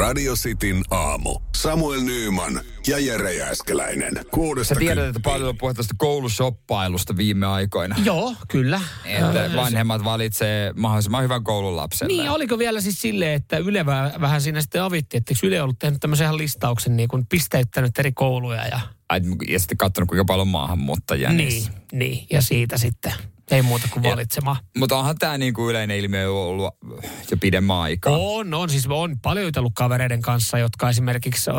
Radio Cityn aamu. Samuel Nyyman ja Jere Jääskeläinen. Kuudesta Sä tiedät, että paljon on tästä koulusoppailusta viime aikoina. Joo, kyllä. Että Ö, vanhemmat valitsee mahdollisimman hyvän koulun lapselle. Niin, oliko vielä siis silleen, että Yle vähän, siinä sitten avitti, että eikö Yle ollut tehnyt tämmöisen listauksen, niin kuin pisteyttänyt eri kouluja ja Ai, Ja sitten katsonut, kuinka paljon on maahanmuuttajia niin, niissä. niin, ja siitä sitten ei muuta kuin valitsemaan. Mutta onhan tämä niinku yleinen ilmiö ollut jo pidemmän aikaa. On, on. Siis on paljon jutellut kavereiden kanssa, jotka esimerkiksi ö,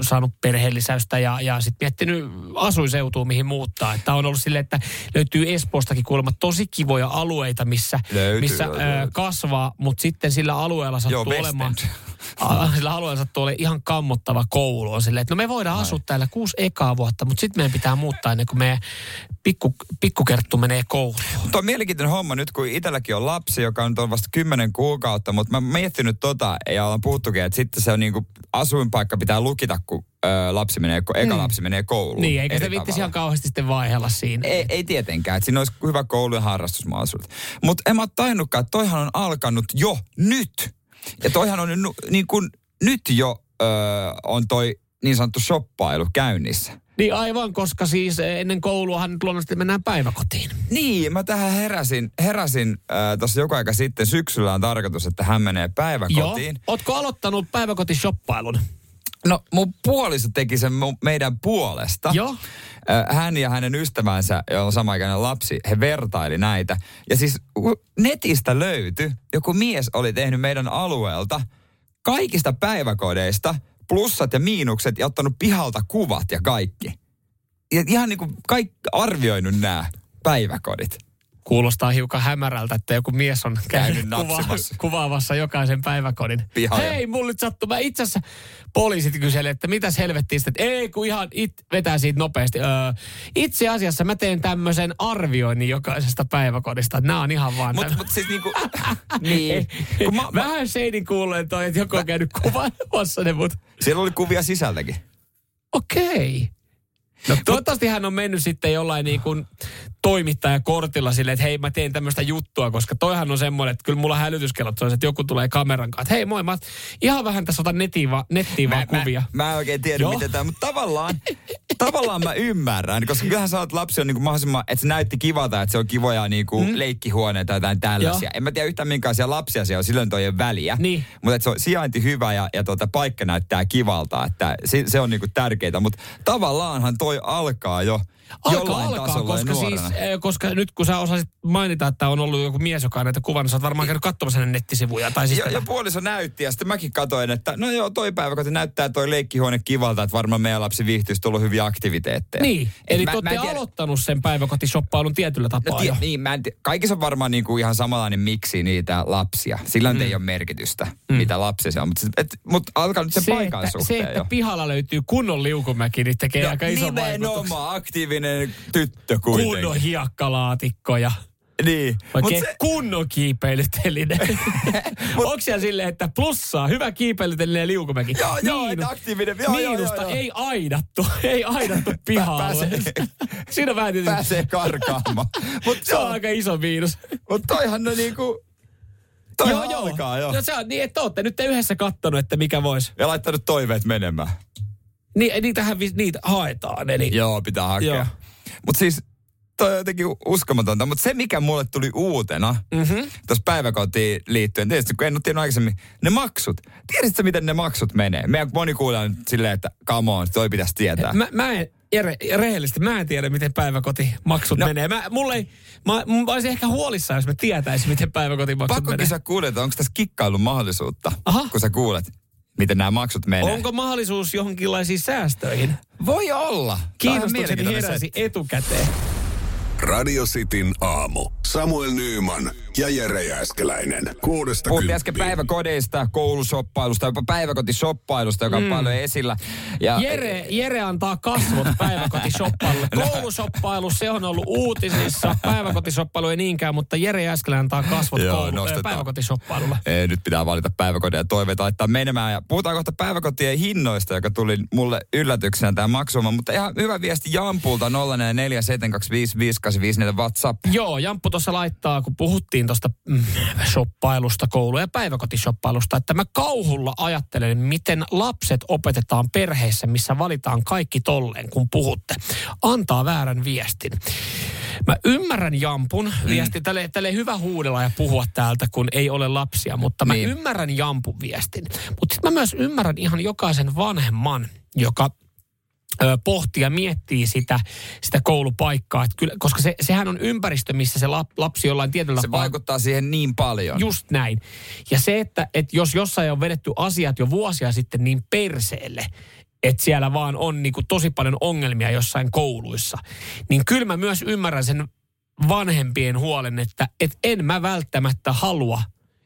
saanut perheellisäystä ja, ja sitten miettinyt asuiseutua, mihin muuttaa. Että on ollut silleen, että löytyy Espoostakin kuulemma tosi kivoja alueita, missä, Löytyy, missä löytyy, ö, kasvaa, mutta sitten sillä alueella sattuu Joo, olemaan... End. Sillä alueella sattuu olemaan ihan kammottava koulu. On silleen, että no me voidaan asua täällä kuusi ekaa vuotta, mutta sitten meidän pitää muuttaa ennen kuin meidän pikku, pikkukerttu menee kouluun. Tuo on mielenkiintoinen homma nyt, kun itselläkin on lapsi, joka on vasta kymmenen kuukautta, mutta mä oon miettinyt tota, ja ollaan puhuttukin, että sitten se on niinku, asuinpaikka pitää lukita, kun ö, lapsi menee, eka lapsi menee kouluun. Niin, eikä se viittisi ihan kauheasti sitten vaihella siinä. Ei, ei tietenkään, että siinä olisi hyvä koulu ja harrastusmahdollisuudet. Mutta en mä ole tajunnutkaan, että toihan on alkanut jo nyt. Ja toihan on niin kuin, nyt jo ö, on toi niin sanottu shoppailu käynnissä. Niin aivan, koska siis ennen kouluahan nyt luonnollisesti mennään päiväkotiin. Niin, mä tähän heräsin, heräsin äh, tuossa joku aika sitten. Syksyllä on tarkoitus, että hän menee päiväkotiin. Joo. Ootko aloittanut päiväkotishoppailun? No mun puoliso teki sen mu- meidän puolesta. Joo. Hän ja hänen ystävänsä, jolla on samaikäinen lapsi, he vertaili näitä. Ja siis netistä löytyi, joku mies oli tehnyt meidän alueelta kaikista päiväkodeista plussat ja miinukset ja ottanut pihalta kuvat ja kaikki. Ja ihan niin kuin kaikki arvioinut nämä päiväkodit. Kuulostaa hiukan hämärältä, että joku mies on käynyt kuva- kuvaamassa jokaisen päiväkodin. Pihalle. Hei, mulla nyt sattuu. Mä itse asiassa poliisit kyseli, että mitäs helvettiä sitten. Ei, kun ihan it, vetää siitä nopeasti. Öö, itse asiassa mä teen tämmöisen arvioinnin jokaisesta päiväkodista. Nämä on ihan vaan... Mutta mut siis niinku, niin. Kun mä, Vähän seinin kuuleen toi, että joku on käynyt kuvaamassa ne, mutta siellä oli kuvia sisältäkin. okei. No toivottavasti hän on mennyt sitten jollain niin kuin toimittajakortilla silleen, että hei mä teen tämmöistä juttua, koska toihan on semmoinen, että kyllä mulla hälytyskellot on, että joku tulee kameran kanssa, että hei moi, mä ihan vähän tässä otan nettiin, va, nettiin vaan kuvia. Mä, mä en oikein tiedä, Joo. miten tämä, mutta tavallaan, tavallaan mä ymmärrän, koska kyllähän sä oot lapsi on niinku mahdollisimman, että se näytti kivalta, että se on kivoja niinku mm. leikkihuoneita tai jotain tällaisia. Joo. En mä tiedä yhtään minkälaisia lapsia siellä on, silloin toi ole väliä. Niin. Mutta että se on sijainti hyvä ja, ja tuota, paikka näyttää kivalta, että se, se on niinku tärkeää. Mutta tavallaanhan toi alkaa jo jollain alkaa, tasolla koska, siis, eh, koska nyt kun sä osasit mainita, että on ollut joku mies, joka on näitä kuvannut, sä oot varmaan käynyt katsomassa hänen nettisivuja. Tai siis Ja, ja puoliso näytti ja sitten mäkin katoin, että no joo, toi päiväkoti näyttää toi leikkihuone kivalta, että varmaan meidän lapsi viihtyisi tullut hyviä aktiviteetteja. Niin, Et eli mä- te olette aloittanut sen päiväkotishoppailun tietyllä tapaa No, tie, jo. niin, mä en tie, kaikissa on varmaan niinku ihan samanlainen miksi niitä lapsia. Sillä mm. ei ole merkitystä, mm. mitä lapsi se on. Mutta et, mut alkaa nyt sen se, paikan että, se, suhteen että jo. pihalla löytyy kunnon liukumäki, niin tekee aika iso vaikutuksen. nimenomaan aktiivinen tyttö kuitenkin. Kunnon hiekkalaatikko ja Niin. Mut oikein se, kunnon kiipeilyteline. Onko siellä silleen, että plussaa, hyvä kiipeilyteline ja liukumäki? joo, joo, että aktiivinen. Joo, joo, miinusta joo, joo. ei aidattu, ei aidattu pihaa pääsee- Siinä on vähän tietysti, Pääsee karkaamaan. Mut se on aika iso miinus. Mut toihan on niinku... Toihan alkaa jo. No se on niin, että olette nyt yhdessä kattonut, että mikä voisi. Ja laittanut toiveet menemään. Niin, niitähän niitä haetaan. Eli Joo, pitää hakea. Mutta siis toi on jotenkin uskomatonta. Mutta se, mikä mulle tuli uutena mm-hmm. tuossa päiväkotiin liittyen, tietysti kun en ole tiennyt aikaisemmin, ne maksut. Tiedätkö miten ne maksut menee? Meidän moni kuulee nyt silleen, että come on, toi pitäisi tietää. Mä, mä en, Jere, rehellisesti, mä en tiedä, miten päiväkotimaksut No. menee. Mä, mulle ei, mä, mä olisin ehkä huolissaan, jos mä tietäisin, miten päiväkotimaksut Pakko menee. sä kuulet, onko tässä kikkailun mahdollisuutta, Aha. kun sä kuulet, miten nämä maksut menee. Onko mahdollisuus johonkinlaisiin säästöihin? Voi olla. Mielenkiintoinen heräsi etukäteen. Radio Cityn aamu. Samuel Nyyman ja Jere Jääskeläinen. Kuudesta Puhuttiin äsken päiväkodeista, koulusoppailusta, jopa päiväkotisoppailusta, joka on mm. paljon esillä. Ja, Jere, Jere antaa kasvot päiväkotisoppailulle. No. Koulusoppailu, se on ollut uutisissa. Päiväkotisoppailu ei niinkään, mutta Jere Jääskeläinen antaa kasvot Joo, koulu, nostetaan. päiväkotisoppailulle. Ei, nyt pitää valita päiväkodin ja toiveita laittaa menemään. Ja puhutaan kohta päiväkotien hinnoista, joka tuli mulle yllätyksenä tämä maksuma. Mutta ihan hyvä viesti Jampulta 0447255854 WhatsApp. Joo, Jamppu tuossa laittaa, kun puhuttiin tuosta mm, shoppailusta, koulu- ja päiväkotishoppailusta, että mä kauhulla ajattelen, miten lapset opetetaan perheissä, missä valitaan kaikki tolleen, kun puhutte. Antaa väärän viestin. Mä ymmärrän Jampun Mm. viesti. Tälle, tälle hyvä huudella ja puhua täältä, kun ei ole lapsia, mutta mä Niin. ymmärrän Jampun viestin. Mutta sitten mä myös ymmärrän ihan jokaisen vanhemman, joka ja miettii sitä, sitä koulupaikkaa. Et kyllä, koska se, sehän on ympäristö, missä se lap, lapsi jollain tietyllä Se vaikuttaa siihen niin paljon. Just näin. Ja se, että, että jos jossain on vedetty asiat jo vuosia sitten niin perseelle, että siellä vaan on niin kuin tosi paljon ongelmia jossain kouluissa, niin kyllä mä myös ymmärrän sen vanhempien huolen, että, että en mä välttämättä halua,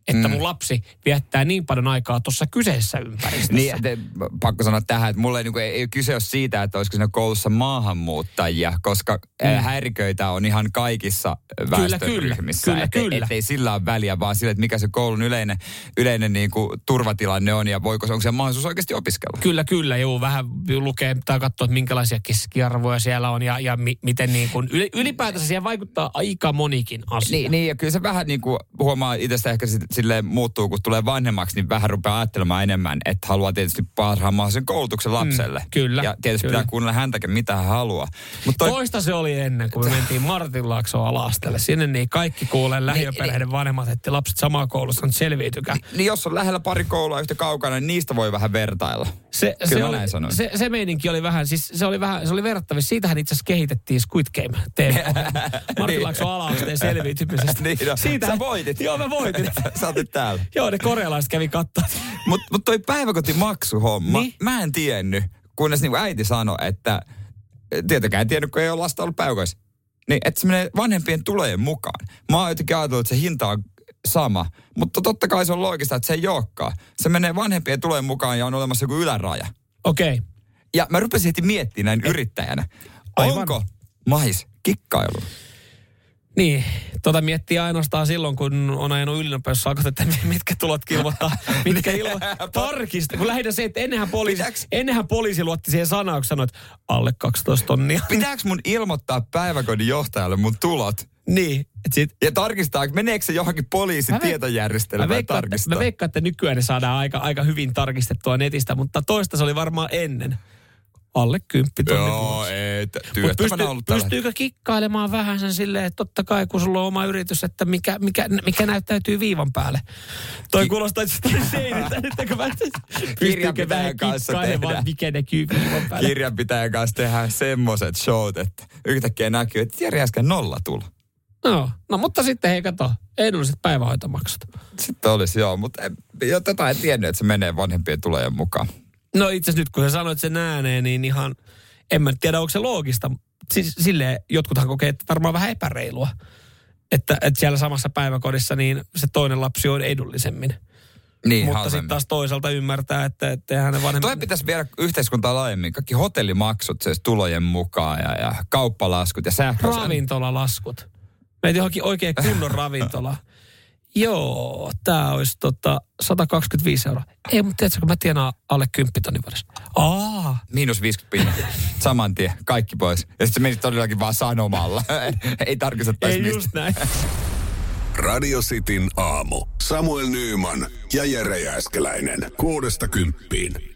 että mun lapsi viettää niin paljon aikaa tuossa kyseessä ympäristössä. Niin, te, pakko sanoa tähän, että mulle ei, niin ei, ei kyse ole siitä, että olisiko siinä koulussa maahanmuuttajia, koska mm. häiriköitä on ihan kaikissa Kyllä, väestöryhmissä. kyllä, et, kyllä. Että ei sillä ole väliä, vaan sillä, että mikä se koulun yleinen, yleinen niin kuin, turvatilanne on ja voiko, onko se mahdollisuus oikeasti opiskella. Kyllä, kyllä, joo. Vähän lukee tai katsoa, että minkälaisia keskiarvoja siellä on ja, ja mi, miten niin kuin, yli, ylipäätänsä siihen vaikuttaa aika monikin asia. Niin, niin, ja kyllä se vähän niin kuin huomaa itsestä ehkä sit, silleen muuttuu, kun tulee vanhemmaksi, niin vähän rupeaa ajattelemaan enemmän, että haluaa tietysti parhaan mahdollisen koulutuksen lapselle. Mm, kyllä, Ja tietysti kyllä. pitää kuunnella häntäkin, mitä hän haluaa. Mutta toi, Toista se oli ennen, kun me mentiin Martinlaaksoon alastelle. Sinne niin kaikki kuulee lähiöperheiden vanhemmat, että lapset samaa koulussa on selviytykää. niin jos on lähellä pari koulua yhtä kaukana, niin niistä voi vähän vertailla. Se, Kyllä se, oli, näin sanoin. se, se meininki oli vähän, siis se oli vähän, se oli verrattavissa. Siitähän itse asiassa kehitettiin Squid Game tv Martinlaakson ala-asteen selviytymisestä. niin, no, sä voitit. Joo, mä voitin. sä olet täällä. Joo, ne korealaiset kävi katsoa. Mutta mut toi päiväkotimaksuhomma, Niin? mä en tiennyt, kunnes niinku äiti sanoi, että tietenkään en tiennyt, kun ei ole lasta ollut päiväkodissa. Niin, että se menee vanhempien tulojen mukaan. Mä oon jotenkin ajatellut, että se hinta on sama. Mutta totta kai se on loogista, että se ei olekaan. Se menee vanhempien tulojen mukaan ja on olemassa joku yläraja. Okei. Okay. Ja mä rupesin heti miettimään näin yrittäjänä. Aivan. Onko mahis kikkailu? Niin, tota miettii ainoastaan silloin, kun on ajanut ylinopeussakot, että mitkä tulot kilvoittaa, mitkä ilmo... Tarkista, kun lähinnä se, että ennenhän poliisi, Pitääks- ennenhän poliisi luotti siihen sanaan, kun sanoi, että alle 12 tonnia. Pitääkö mun ilmoittaa päiväkodin johtajalle mun tulot? niin, että sit, Ja tarkistaa, meneekö se johonkin poliisin Mä veik- tietojärjestelmään Mä veikkaan, että, tarkistaa? mä veikkaan, että nykyään ne saadaan aika, aika hyvin tarkistettua netistä, mutta toista se oli varmaan ennen. Alle kymppi tonni Joo, ei. Mut pystyy, ollut tällä pystyykö kikkailemaan vähän sen silleen, että totta kai kun sulla on oma yritys, että mikä, mikä, mikä näyttäytyy viivan päälle. Toi Ki- kuulostaa että seiniltä, että mä pystyykö vähän kanssa tehdään. mikä näkyy viivan päälle. kirjanpitäjän kanssa tehdään semmoset showt, että yhtäkkiä näkyy, että Jari äsken nolla tulo. No, no, mutta sitten hei kato, edulliset päivähoitomaksut. Sitten olisi joo, mutta en, jo tätä en tiennyt, että se menee vanhempien tulojen mukaan. No itse nyt kun sä sanoit sen ääneen, niin ihan, en mä tiedä onko se loogista. Siis silleen jotkuthan kokee, että varmaan vähän epäreilua. Että, että siellä samassa päiväkodissa niin se toinen lapsi on edullisemmin. Niin, Mutta sitten taas toisaalta ymmärtää, että, että ne vanhemmat... Toi pitäisi viedä yhteiskuntaa laajemmin. Kaikki hotellimaksut siis tulojen mukaan ja, ja kauppalaskut ja sähkö. Ravintolalaskut. Meitä johonkin oikein kunnon ravintola. Joo, tämä olisi tota 125 euroa. Ei, mutta tiedätkö, kun mä tienaan alle 10 tonnin vuodessa. Aa, Miinus 50 pinna. Saman tien. Kaikki pois. Ja sitten se meni todellakin vaan sanomalla. Ei tarkistettaisi ei mistä. just näin. Radio Cityn aamu. Samuel Nyyman ja Jere Jääskeläinen. Kuudesta kymppiin.